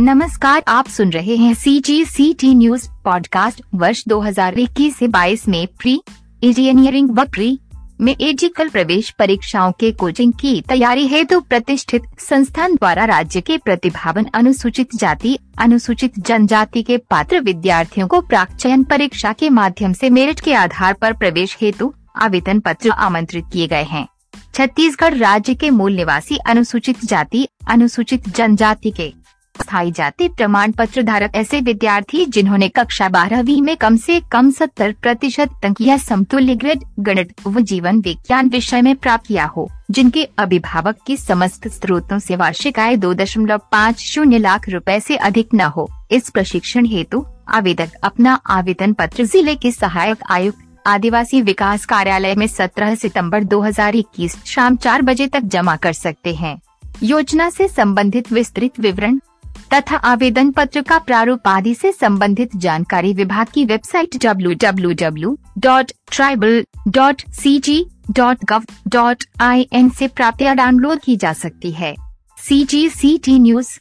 नमस्कार, आप सुन रहे हैं C G C T news podcast वर्ष 2021 से 22 में प्री इंजीनियरिंग व प्री में एजिकल प्रवेश परीक्षाओं के कोचिंग की तैयारी हेतु तो प्रतिष्ठित संस्थान द्वारा राज्य के प्रतिभावन अनुसूचित जाति, अनुसूचित जनजाति के पात्र विद्यार्थियों को प्राक चयन परीक्षा के माध्यम से मेरिट के आधार पर प्रवेश हेतु आवेदन पत्र आमंत्रित किए गए हैं। छत्तीसगढ़ राज्य के मूल निवासी, अनुसूचित जाति, अनुसूचित जनजाति के स्थायी जाति प्रमाण पत्र धारक ऐसे विद्यार्थी जिन्होंने कक्षा बारहवीं में कम से कम सत्तर प्रतिशत अंक या समतुल्य ग्रेड, गणित व जीवन विज्ञान विषय में प्राप्त किया हो, जिनके अभिभावक की समस्त स्रोतों से वार्षिक आय दो दशमलव पाँच शून्य लाख रुपए से अधिक न हो। इस प्रशिक्षण हेतु आवेदक अपना आवेदन पत्र ज़िले के सहायक आयुक्त, आदिवासी विकास कार्यालय में 17 सितंबर 2021 शाम चार बजे तक जमा कर सकते हैं। योजना से संबंधित विस्तृत विवरण तथा आवेदन पत्र का प्रारूप आदि से संबंधित जानकारी विभाग की वेबसाइट www.tribal.cg.gov.in से प्राप्त या डाउनलोड की जा सकती है। सी जी सी टी न्यूज़